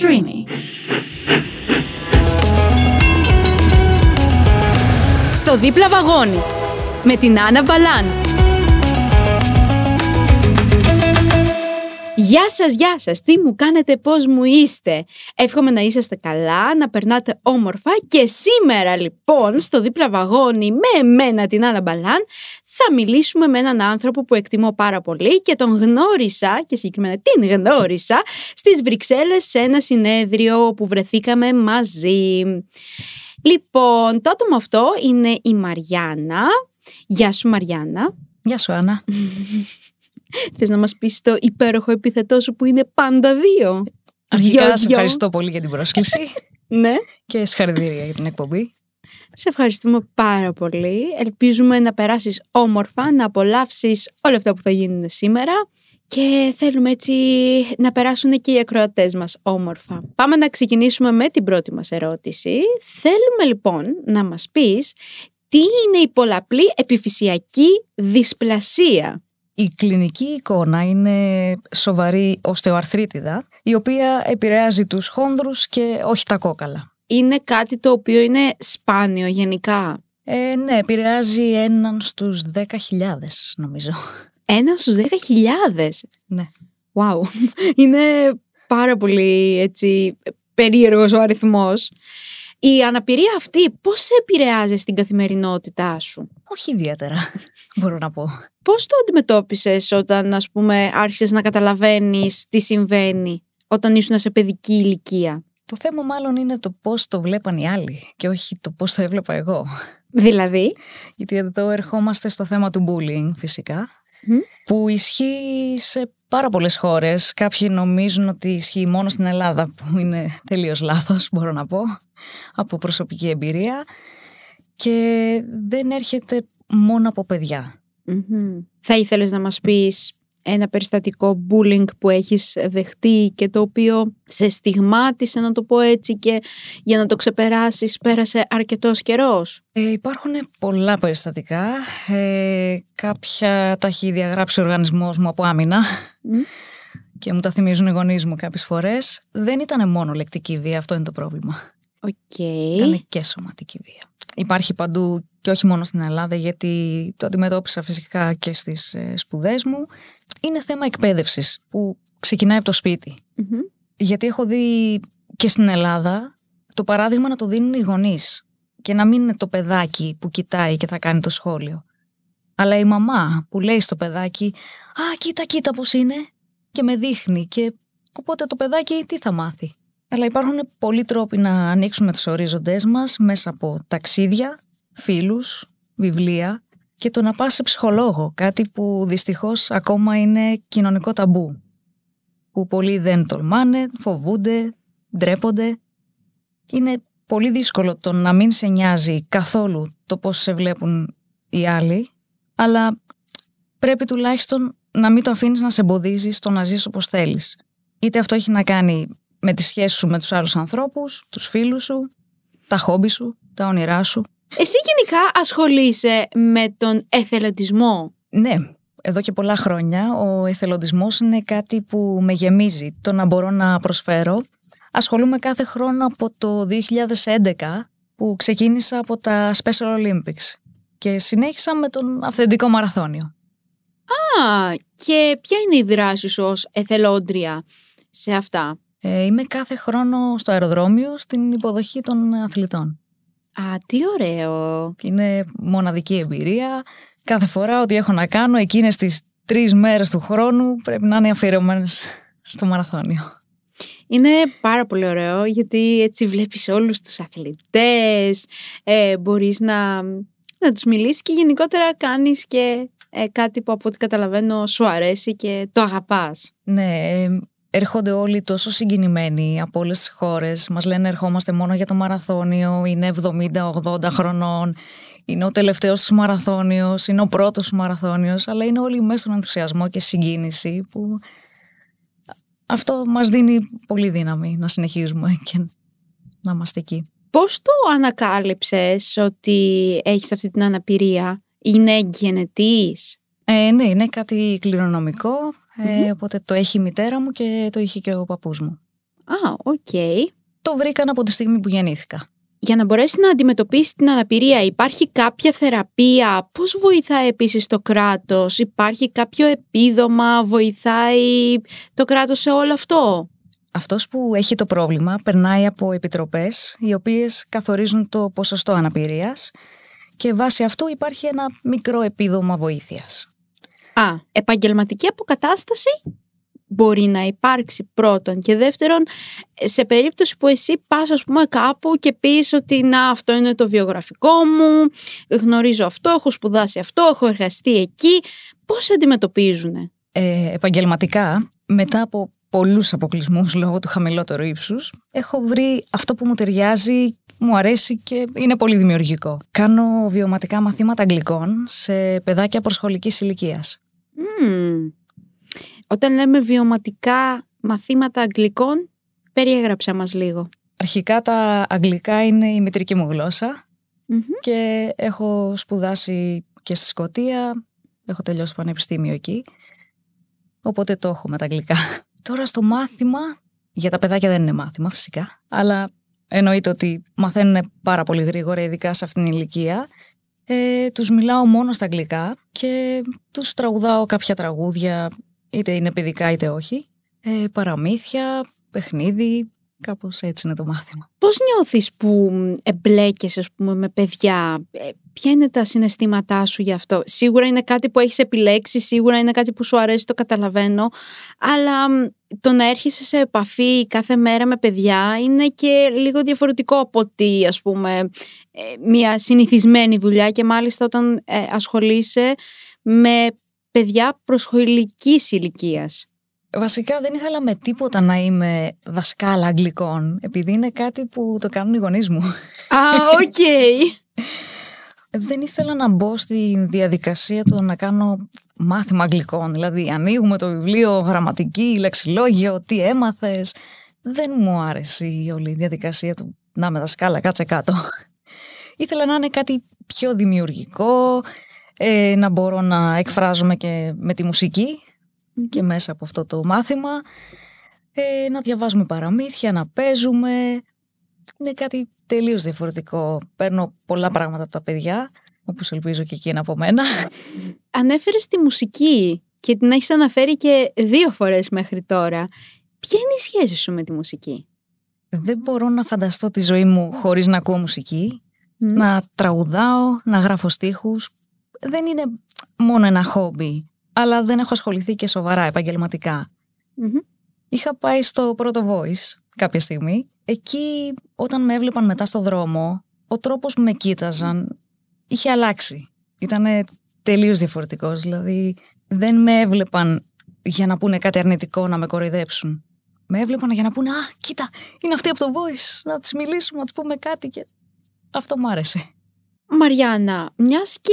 Streamy. Στο δίπλα βαγόνι με την Άννα Μπαλάν. Γεια σας, γεια σας, τι μου κάνετε, πώς μου είστε; Εύχομαι να είσαστε καλά, να περνάτε όμορφα και σήμερα λοιπόν στο δίπλα βαγόνι με εμένα την Άννα Μπαλάν θα μιλήσουμε με έναν άνθρωπο που εκτιμώ πάρα πολύ και τον γνώρισα και συγκεκριμένα την γνώρισα στις Βρυξέλλες σε ένα συνέδριο που βρεθήκαμε μαζί. Λοιπόν, το άτομο αυτό είναι η Μαριάννα. Γεια σου Μαριάννα. Γεια σου Άννα. Θες να μας πεις το υπέροχο επιθετό σου που είναι πάντα δύο; Αρχικά σε ευχαριστώ πολύ για την πρόσκληση. ναι. Και συγχαρητήρια για την εκπομπή. Σε ευχαριστούμε πάρα πολύ. Ελπίζουμε να περάσεις όμορφα, να απολαύσεις όλα αυτά που θα γίνουν σήμερα και θέλουμε έτσι να περάσουν και οι ακροατές μας όμορφα. Πάμε να ξεκινήσουμε με την πρώτη μας ερώτηση. Θέλουμε λοιπόν να μας πεις τι είναι η πολλαπλή επιφυσιακή δυσπλασία; Η κλινική εικόνα είναι σοβαρή οστεοαρθρίτιδα, η οποία επηρεάζει τους χόνδρους και όχι τα κόκαλα. Είναι κάτι το οποίο είναι σπάνιο γενικά; Ε, ναι, επηρεάζει έναν στους 10.000 νομίζω. Έναν στους 10.000? Ναι. Wow. Είναι πάρα πολύ έτσι περίεργος ο αριθμός. Η αναπηρία αυτή πώς σε επηρεάζει στην καθημερινότητά σου; Όχι ιδιαίτερα, μπορώ να πω. Πώς το αντιμετώπισες όταν ας πούμε άρχισες να καταλαβαίνεις τι συμβαίνει όταν ήσουν σε παιδική ηλικία; Το θέμα μάλλον είναι το πώς το βλέπαν οι άλλοι και όχι το πώς το έβλεπα εγώ. Δηλαδή; Γιατί εδώ ερχόμαστε στο θέμα του bullying φυσικά, που ισχύει σε πάρα πολλές χώρες. Κάποιοι νομίζουν ότι ισχύει μόνο στην Ελλάδα, που είναι τελείως λάθος, μπορώ να πω, από προσωπική εμπειρία. Και δεν έρχεται μόνο από Θα ήθελες να μας πεις ένα περιστατικό bullying που έχεις δεχτεί και το οποίο σε στιγμάτισε να το πω έτσι και για να το ξεπεράσεις πέρασε αρκετός καιρός; Ε, υπάρχουν πολλά περιστατικά. Ε, κάποια τα έχει διαγράψει ο οργανισμός μου από άμυνα και μου τα θυμίζουν οι γονείς μου κάποιες φορές. Δεν ήταν μόνο λεκτική βία, αυτό είναι το πρόβλημα. Okay. Ήταν και σωματική βία. Υπάρχει παντού και όχι μόνο στην Ελλάδα γιατί το αντιμετώπισα φυσικά και στις ε, σπουδές μου είναι θέμα εκπαίδευσης που ξεκινάει από το σπιτι Γιατί έχω δει και στην Ελλάδα το παράδειγμα να το δίνουν οι γονείς και να μην είναι το παιδάκι που κοιτάει και θα κάνει το σχόλιο. Αλλά η μαμά που λέει στο παιδάκι «Α, κοίτα, κοίτα πώς είναι» και με δείχνει και οπότε το παιδάκι τι θα μάθει. Αλλά υπάρχουν πολλοί τρόποι να ανοίξουμε τους ορίζοντές μας μέσα από ταξίδια, φίλους, βιβλία και το να πας σε ψυχολόγο, κάτι που δυστυχώς ακόμα είναι κοινωνικό ταμπού, που πολλοί δεν τολμάνε, φοβούνται, ντρέπονται. Είναι πολύ δύσκολο το να μην σε νοιάζει καθόλου το πώς σε βλέπουν οι άλλοι, αλλά πρέπει τουλάχιστον να μην το αφήνεις να σε εμποδίζει στο να ζεις όπως θέλεις. Είτε αυτό έχει να κάνει με τις σχέσεις σου με τους άλλους ανθρώπους, τους φίλους σου, τα χόμπι σου, τα όνειρά σου. Εσύ γενικά ασχολείσαι με τον εθελοντισμό; Ναι, εδώ και πολλά χρόνια ο εθελοντισμός είναι κάτι που με γεμίζει το να μπορώ να προσφέρω. Ασχολούμαι κάθε χρόνο από το 2011 που ξεκίνησα από τα Special Olympics και συνέχισα με τον αυθεντικό μαραθώνιο. Α, και ποια είναι η δράση σου ως εθελόντρια σε αυτά; Ε, είμαι κάθε χρόνο στο αεροδρόμιο στην υποδοχή των αθλητών. Α, τι ωραίο. Είναι μοναδική εμπειρία. Κάθε φορά ότι έχω να κάνω εκείνες τις τρεις μέρες του χρόνου πρέπει να είναι αφιερωμένες στο μαραθώνιο. Είναι πάρα πολύ ωραίο γιατί έτσι βλέπεις όλους τους αθλητές, ε, μπορείς να, να τους μιλήσεις και γενικότερα κάνεις και ε, κάτι που από ό,τι καταλαβαίνω σου αρέσει και το αγαπάς. Ναι, ε, έρχονται όλοι τόσο συγκινημένοι από όλες τις χώρες. Μας λένε ερχόμαστε μόνο για το μαραθώνιο, είναι 70-80 χρονών, είναι ο τελευταίος του μαραθώνιος, είναι ο πρώτος του μαραθώνιος, αλλά είναι όλοι μέσα στον ενθουσιασμό και συγκίνηση που αυτό μας δίνει πολύ δύναμη να συνεχίζουμε και να είμαστε εκεί. Πώς το ανακάλυψες ότι έχεις αυτή την αναπηρία, είναι γενετής; Ε, ναι, είναι κάτι κληρονομικό, ε, οπότε το έχει η μητέρα μου και το είχε και ο παππούς μου. Α, οκ. Το βρήκαν από τη στιγμή που γεννήθηκα. Για να μπορέσει να αντιμετωπίσεις την αναπηρία υπάρχει κάποια θεραπεία, πώς βοηθάει επίσης το κράτος, υπάρχει κάποιο επίδομα, βοηθάει το κράτος σε όλο αυτό; Αυτός που έχει το πρόβλημα περνάει από επιτροπές οι οποίες καθορίζουν το ποσοστό αναπηρίας και βάσει αυτού υπάρχει ένα μικρό επίδομα βοήθειας. Α, επαγγελματική αποκατάσταση μπορεί να υπάρξει πρώτον και δεύτερον σε περίπτωση που εσύ πας ας πούμε κάπου και πεις ότι να αυτό είναι το βιογραφικό μου, γνωρίζω αυτό, έχω σπουδάσει αυτό, έχω εργαστεί εκεί, πώς αντιμετωπίζουν. Ε, επαγγελματικά, μετά από πολλούς αποκλεισμούς λόγω του χαμηλότερου ύψους, έχω βρει αυτό που μου ταιριάζει, μου αρέσει και είναι πολύ δημιουργικό. Κάνω βιωματικά μαθήματα αγγλικών σε παιδάκια προσχολικής ηλικίας. Mm. Όταν λέμε βιωματικά μαθήματα αγγλικών, περιέγραψα μας λίγο. Αρχικά τα αγγλικά είναι η μητρική μου γλωσσα και έχω σπουδάσει και στη Σκωτία, έχω τελειώσει πανεπιστήμιο εκεί, οπότε το έχω με τα αγγλικά. Τώρα στο μάθημα, για τα παιδάκια δεν είναι μάθημα φυσικά, αλλά εννοείται ότι μαθαίνουν πάρα πολύ γρήγορα, ειδικά σε αυτήν την ηλικία. Ε, τους μιλάω μόνο στα αγγλικά και τους τραγουδάω κάποια τραγούδια είτε είναι παιδικά είτε όχι. Ε, παραμύθια, παιχνίδι, κάπως έτσι είναι το μάθημα. Πώς νιώθεις που εμπλέκεσαι ας πούμε, με παιδιά, ε, ποια είναι τα συναισθήματά σου γι' αυτό; Σίγουρα είναι κάτι που έχεις επιλέξει, σίγουρα είναι κάτι που σου αρέσει, το καταλαβαίνω, αλλά το να έρχεσαι σε επαφή κάθε μέρα με παιδιά είναι και λίγο διαφορετικό από ότι ας πούμε ε, μια συνηθισμένη δουλειά και μάλιστα όταν ε, ασχολείσαι με παιδιά προσχολικής ηλικίας. Βασικά δεν ήθελα με τίποτα να είμαι δασκάλα αγγλικών, επειδή είναι κάτι που το κάνουν οι γονείς μου. Α, οκ. δεν ήθελα να μπω στη διαδικασία του να κάνω μάθημα αγγλικών. Δηλαδή, ανοίγουμε το βιβλίο, γραμματική, λεξιλόγιο, τι έμαθες. Δεν μου άρεσε η όλη η διαδικασία του να με δασκάλα, κάτσε κάτω. Ήθελα να είναι κάτι πιο δημιουργικό, ε, να μπορώ να εκφράζομαι και με τη μουσικη και μέσα από αυτό το μάθημα, ε, να διαβάζουμε παραμύθια, να παίζουμε. Είναι κάτι τελείως διαφορετικό. Παίρνω πολλά πράγματα από τα παιδιά, όπως ελπίζω και εκείνα από μένα. Ανέφερες τη μουσική και την έχεις αναφέρει και δύο φορές μέχρι τώρα. Ποια είναι η σχέση σου με τη μουσική; Δεν μπορώ να φανταστώ τη ζωή μου χωρίς να ακούω μουσική, να τραγουδάω, να γράφω στίχους δεν είναι μόνο ένα χόμπι, αλλά δεν έχω ασχοληθεί και σοβαρά Είχα πάει στο πρώτο voice κάποια στιγμή. Εκεί όταν με έβλεπαν μετά στο δρόμο, ο τρόπος που με κοίταζαν είχε αλλάξει. Ήτανε τελείως διαφορετικός, δηλαδή δεν με έβλεπαν για να πούνε κάτι αρνητικό να με κοροϊδέψουν. Με έβλεπαν για να πούνε «Α, κοίτα, είναι αυτή από το voice, να της μιλήσουμε, να της πούμε κάτι» και αυτό μου άρεσε. Μαριάννα, μιας και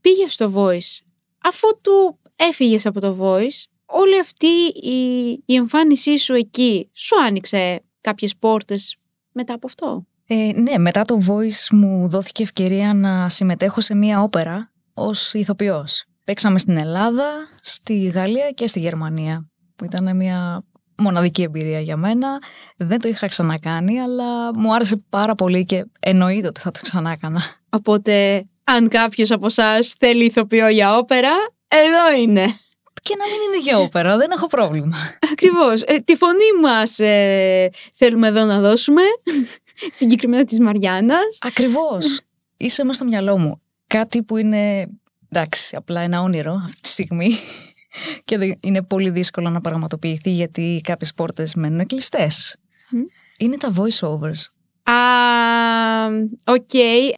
πήγες στο Voice, αφού του έφυγες από το Voice, όλη αυτή η, η εμφάνισή σου εκεί σου άνοιξε κάποιες πόρτες μετά από αυτό; Ε, ναι, μετά το Voice μου δόθηκε ευκαιρία να συμμετέχω σε μία όπερα ως ηθοποιός. Παίξαμε στην Ελλάδα, στη Γαλλία και στη Γερμανία, που ήταν μια μοναδική εμπειρία για μένα. Δεν το είχα ξανακάνει, αλλά μου άρεσε πάρα πολύ και εννοείται ότι θα το ξανά έκανα. Οπότε, αν κάποιος από εσάς θέλει ηθοποιό για όπερα, εδώ είναι. Και να μην είναι για όπερα, δεν έχω πρόβλημα. Ακριβώς. Ε, τη φωνή μας ε, θέλουμε εδώ να δώσουμε. Συγκεκριμένα της Μαριάννας. Ακριβώς. Είσαι μέσα στο μυαλό μου. Κάτι που είναι. Εντάξει, απλά ένα όνειρο αυτή τη στιγμή και είναι πολύ δύσκολο να πραγματοποιηθεί γιατί κάποιες πόρτες μένουν κλειστές. Είναι τα voice overs. Α, οκ.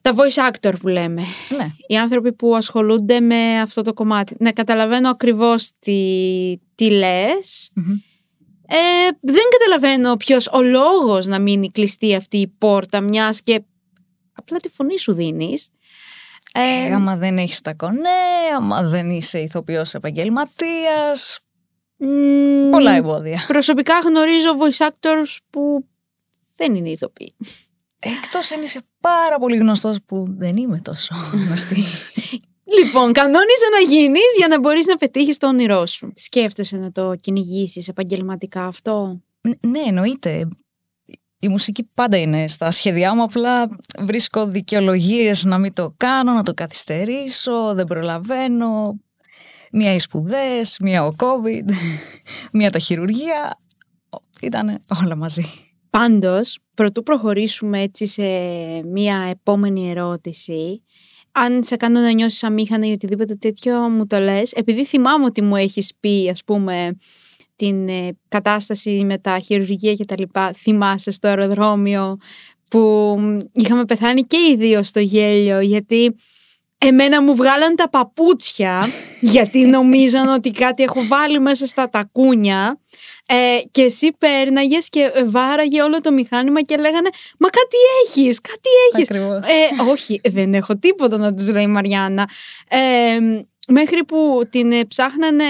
Τα voice actor που λέμε. Ναι. Οι άνθρωποι που ασχολούνται με αυτό το κομμάτι. Ναι, καταλαβαίνω ακριβώς τι, τι λες. Ε, δεν καταλαβαίνω ποιος ο λόγος να μείνει κλειστή αυτή η πόρτα μιας και απλά τη φωνή σου δίνεις. Ε, ε, άμα δεν έχεις τα κονέ, άμα δεν είσαι ηθοποιός επαγγελματίας. πολλά εμπόδια. Προσωπικά γνωρίζω voice actors που δεν είναι ηθοποιοί. Εκτός αν είσαι πάρα πολύ γνωστός που δεν είμαι τόσο γνωστή. λοιπόν, κανόνιζε να γίνεις για να μπορείς να πετύχεις το όνειρό σου. Σκέφτεσαι να το κυνηγήσεις επαγγελματικά αυτό; ναι, εννοείται. Η μουσική πάντα είναι στα σχέδιά μου, απλά βρίσκω δικαιολογίες να μην το κάνω, να το καθυστερήσω, δεν προλαβαίνω. Μία οι σπουδές, μία ο COVID, μία τα χειρουργία. Ήταν όλα μαζί. Πάντως, πρωτού προχωρήσουμε έτσι σε μία επόμενη ερώτηση, αν σε κάνω να νιώσεις αμήχανα ή οτιδήποτε τέτοιο μου το λες, επειδή θυμάμαι ότι μου έχεις πει, ας πούμε, την ε, κατάσταση με τα χειρουργία και τα λοιπά, θυμάσαι στο αεροδρόμιο που είχαμε πεθάνει και οι δύο στο γέλιο, γιατί εμένα μου βγάλαν τα παπούτσια, γιατί νομίζαν ότι κάτι έχω βάλει μέσα στα τακούνια ε, και εσύ πέρναγες και βάραγε όλο το μηχάνημα και λέγανε Μα κάτι έχεις, κάτι έχεις. Ε, όχι, δεν έχω τίποτα να του λέει η Μαριάννα. Ε, μέχρι που την ψάχνανε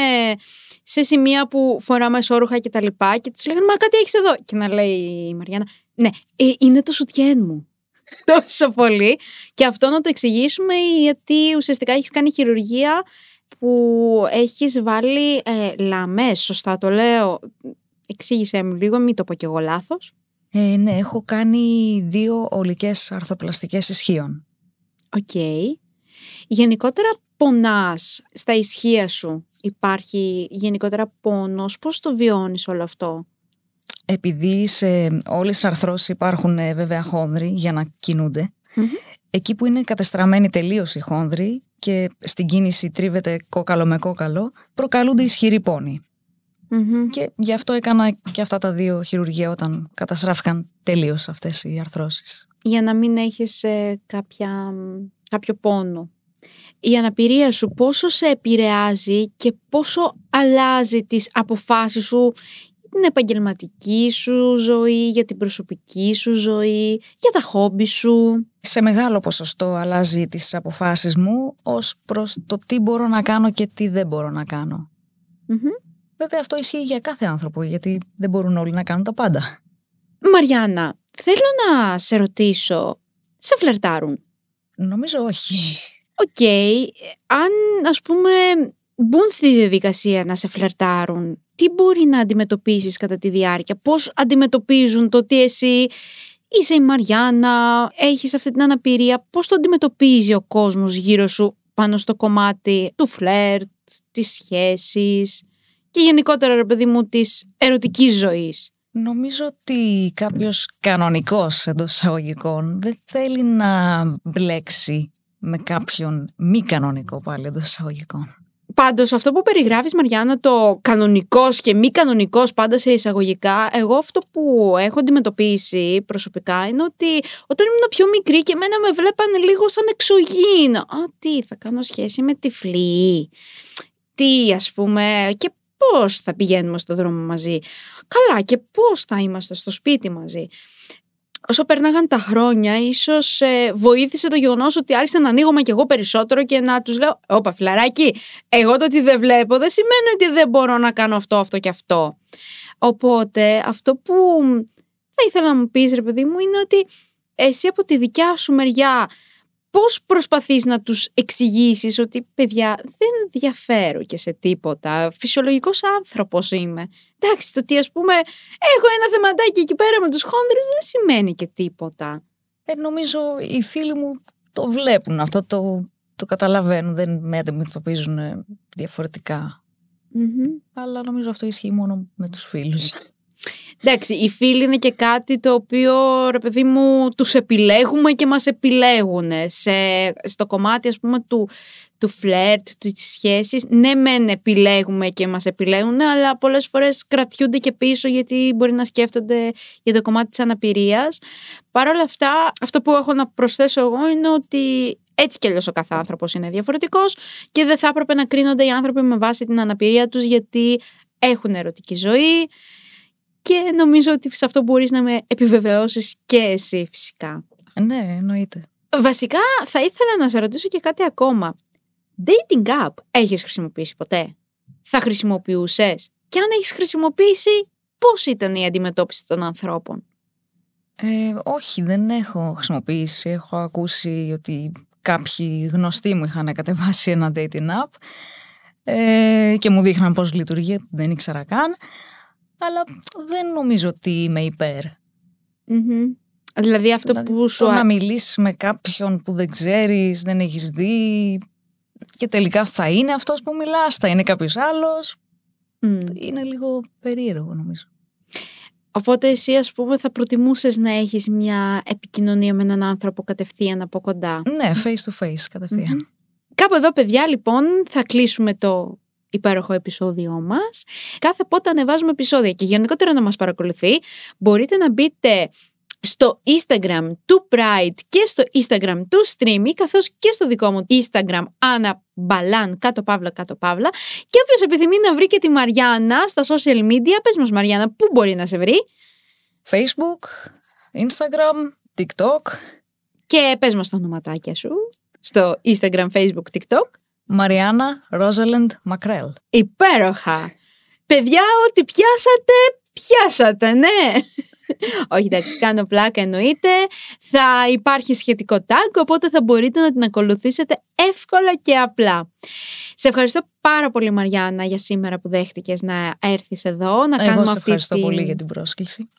σε σημεία που φοράμε όρουχα και τα λοιπά και τους λέγανε Μα κάτι έχεις εδώ. Και να λέει η Μαριάννα, Ναι, ε, είναι το σουτιέν μου. Τόσο πολύ. Και αυτό να το εξηγήσουμε γιατί ουσιαστικά έχεις κάνει χειρουργία που έχεις βάλει ε, λαμές, σωστά το λέω. Εξήγησέ μου λίγο, μην το πω κι εγώ λάθος. Ε, ναι, έχω κάνει δύο ολικές αρθροπλαστικές ισχύων. Οκ. Γενικότερα πονάς στα ισχία σου. Υπάρχει γενικότερα πόνος. Πώς το βιώνεις όλο αυτό; Επειδή σε όλες τις αρθρώσεις υπάρχουν ε, βέβαια χόνδροι για να κινούνται, εκεί που είναι κατεστραμμένοι τελείως οι χόνδροι και στην κίνηση τρίβεται κόκαλο με κόκαλο, προκαλούνται ισχυροί Και γι' αυτό έκανα και αυτά τα δύο χειρουργία όταν καταστράφηκαν τελείως αυτές οι αρθρώσεις. Για να μην έχεις ε, κάποια, κάποιο πόνο. Η αναπηρία σου πόσο σε επηρεάζει και πόσο αλλάζει τις αποφάσεις σου την επαγγελματική σου ζωή, για την προσωπική σου ζωή, για τα χόμπι σου. Σε μεγάλο ποσοστό αλλάζει τις αποφάσεις μου ως προς το τι μπορώ να κάνω και τι δεν μπορώ να κανω Βέβαια αυτό ισχύει για κάθε άνθρωπο γιατί δεν μπορούν όλοι να κάνουν τα πάντα. Μαριάννα, θέλω να σε ρωτήσω, σε φλερτάρουν; Νομίζω όχι. Οκ, αν ας πούμε μπουν στη διαδικασία να σε φλερτάρουν, τι μπορεί να αντιμετωπίσεις κατά τη διάρκεια, πώς αντιμετωπίζουν το ότι εσύ είσαι η Μαριάννα, έχεις αυτή την αναπηρία, πώς το αντιμετωπίζει ο κόσμος γύρω σου πάνω στο κομμάτι του φλερτ, της σχέσης και γενικότερα ρε παιδί μου της ερωτικής ζωής; Νομίζω ότι κάποιος κανονικός εντός εισαγωγικών δεν θέλει να μπλέξει με κάποιον μη κανονικό πάλι εντός εισαγωγικών. Πάντως, αυτό που περιγράφεις, Μαριάννα, το κανονικός και μη κανονικός, πάντα σε εισαγωγικά, εγώ αυτό που έχω αντιμετωπίσει προσωπικά είναι ότι όταν ήμουν πιο μικρή και εμένα με βλέπανε λίγο σαν εξωγήινο. Α, τι, θα κάνω σχέση με τυφλή. Τι, ας πούμε, και πώς θα πηγαίνουμε στο δρόμο μαζί. Καλά, και πώς θα είμαστε στο σπίτι μαζί όσο πέρναγαν τα χρόνια, ίσως ε, βοήθησε το γεγονός ότι άρχισα να ανοίγομαι κι εγώ περισσότερο και να τους λέω: Όπα, φιλαράκι, εγώ το ότι δεν βλέπω δεν σημαίνει ότι δεν μπορώ να κάνω αυτό, αυτό και αυτό. Οπότε, αυτό που θα ήθελα να μου πεις, ρε παιδί μου, είναι ότι εσύ από τη δικιά σου μεριά πώς προσπαθείς να τους εξηγήσεις ότι παιδιά δεν διαφέρω και σε τίποτα, φυσιολογικός άνθρωπος είμαι. Εντάξει, το ότι ας πούμε έχω ένα θεματάκι εκεί πέρα με τους χόνδρους δεν σημαίνει και τίποτα. Ε, νομίζω οι φίλοι μου το βλέπουν αυτό, το, το καταλαβαίνουν, δεν με αντιμετωπίζουν διαφορετικά. Αλλά νομίζω αυτό ισχύει μόνο με τους φίλους. Εντάξει, οι φίλοι είναι και κάτι το οποίο, ρε παιδί μου, τους επιλέγουμε και μας επιλέγουν. Σε, στο κομμάτι, ας πούμε, του, του φλερτ, της σχέσης, ναι μεν επιλέγουμε και μας επιλέγουν, αλλά πολλές φορές κρατιούνται και πίσω γιατί μπορεί να σκέφτονται για το κομμάτι της αναπηρίας. Παρ' όλα αυτά, αυτό που έχω να προσθέσω εγώ είναι ότι έτσι κι αλλιώς ο κάθε άνθρωπος είναι διαφορετικός και δεν θα έπρεπε να κρίνονται οι άνθρωποι με βάση την αναπηρία τους γιατί έχουν ερωτική ζωή, και νομίζω ότι σε αυτό μπορείς να με επιβεβαιώσεις και εσύ φυσικά. Ναι, εννοείται. Βασικά θα ήθελα να σε ρωτήσω και κάτι ακόμα. Dating app έχεις χρησιμοποιήσει ποτέ; Θα χρησιμοποιούσες; Και αν έχεις χρησιμοποιήσει, πώς ήταν η αντιμετώπιση των ανθρώπων; Ε, όχι, δεν έχω χρησιμοποιήσει. Έχω ακούσει ότι κάποιοι γνωστοί μου είχαν κατεβάσει ένα dating app ε, και μου δείχναν πώς λειτουργεί, δεν ήξερα καν αλλά δεν νομίζω ότι είμαι υπέρ. Δηλαδή αυτό Δηλαδή, που σου... το α- να μιλήσεις με κάποιον που δεν ξέρεις, δεν έχεις δει και τελικά θα είναι αυτός που μιλάς, θα είναι κάποιος άλλος. Μμ. Είναι λίγο περίεργο νομίζω. Οπότε εσύ ας πούμε θα προτιμούσες να έχεις μια επικοινωνία με έναν άνθρωπο κατευθείαν από κοντά; Ναι, face to face κατευθείαν. Κάπου εδώ παιδιά λοιπόν θα κλείσουμε το υπέροχο επεισόδιό μας. Κάθε πότε ανεβάζουμε επεισόδια και γενικότερα να μας παρακολουθεί μπορείτε να μπείτε στο Instagram του Pride και στο Instagram του Streamy καθώς και στο δικό μου Instagram Άννα Μπαλάν κάτω παύλα κάτω παύλα. Και όποιος επιθυμεί να βρει και τη Μαριάννα στα social media πες μας Μαριάννα πού μπορεί να σε βρει; Facebook, Instagram, TikTok, και πες μας τα ονοματάκια σου στο Instagram, Facebook, TikTok Μαριάννα Ρόζαλεντ Μακρέλ. Υπέροχα. Παιδιά, ό,τι πιάσατε, πιάσατε, ναι. Όχι, εντάξει, κάνω πλάκα εννοείται. Θα υπάρχει σχετικό tag, οπότε θα μπορείτε να την ακολουθήσετε εύκολα και απλά. Σε ευχαριστώ πάρα πολύ Μαριάννα για σήμερα που δέχτηκες να έρθεις εδώ, να Εγώ κάνουμε σε αυτή ευχαριστώ την- πολύ για την πρόσκληση.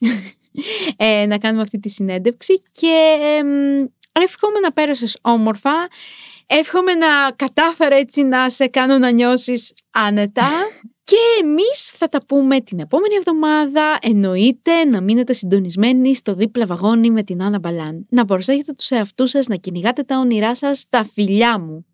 ε, να κάνουμε αυτή τη συνέντευξη και εμ, εύχομαι να πέρασες όμορφα, εύχομαι να κατάφερα έτσι να σε κάνω να νιώσεις άνετα και εμείς θα τα πούμε την επόμενη εβδομάδα, εννοείται να μείνετε συντονισμένοι στο δίπλα βαγόνι με την Άννα Μπαλάν. Να προσέχετε τους εαυτούς σας, να κυνηγάτε τα όνειρά σας, τα φιλιά μου.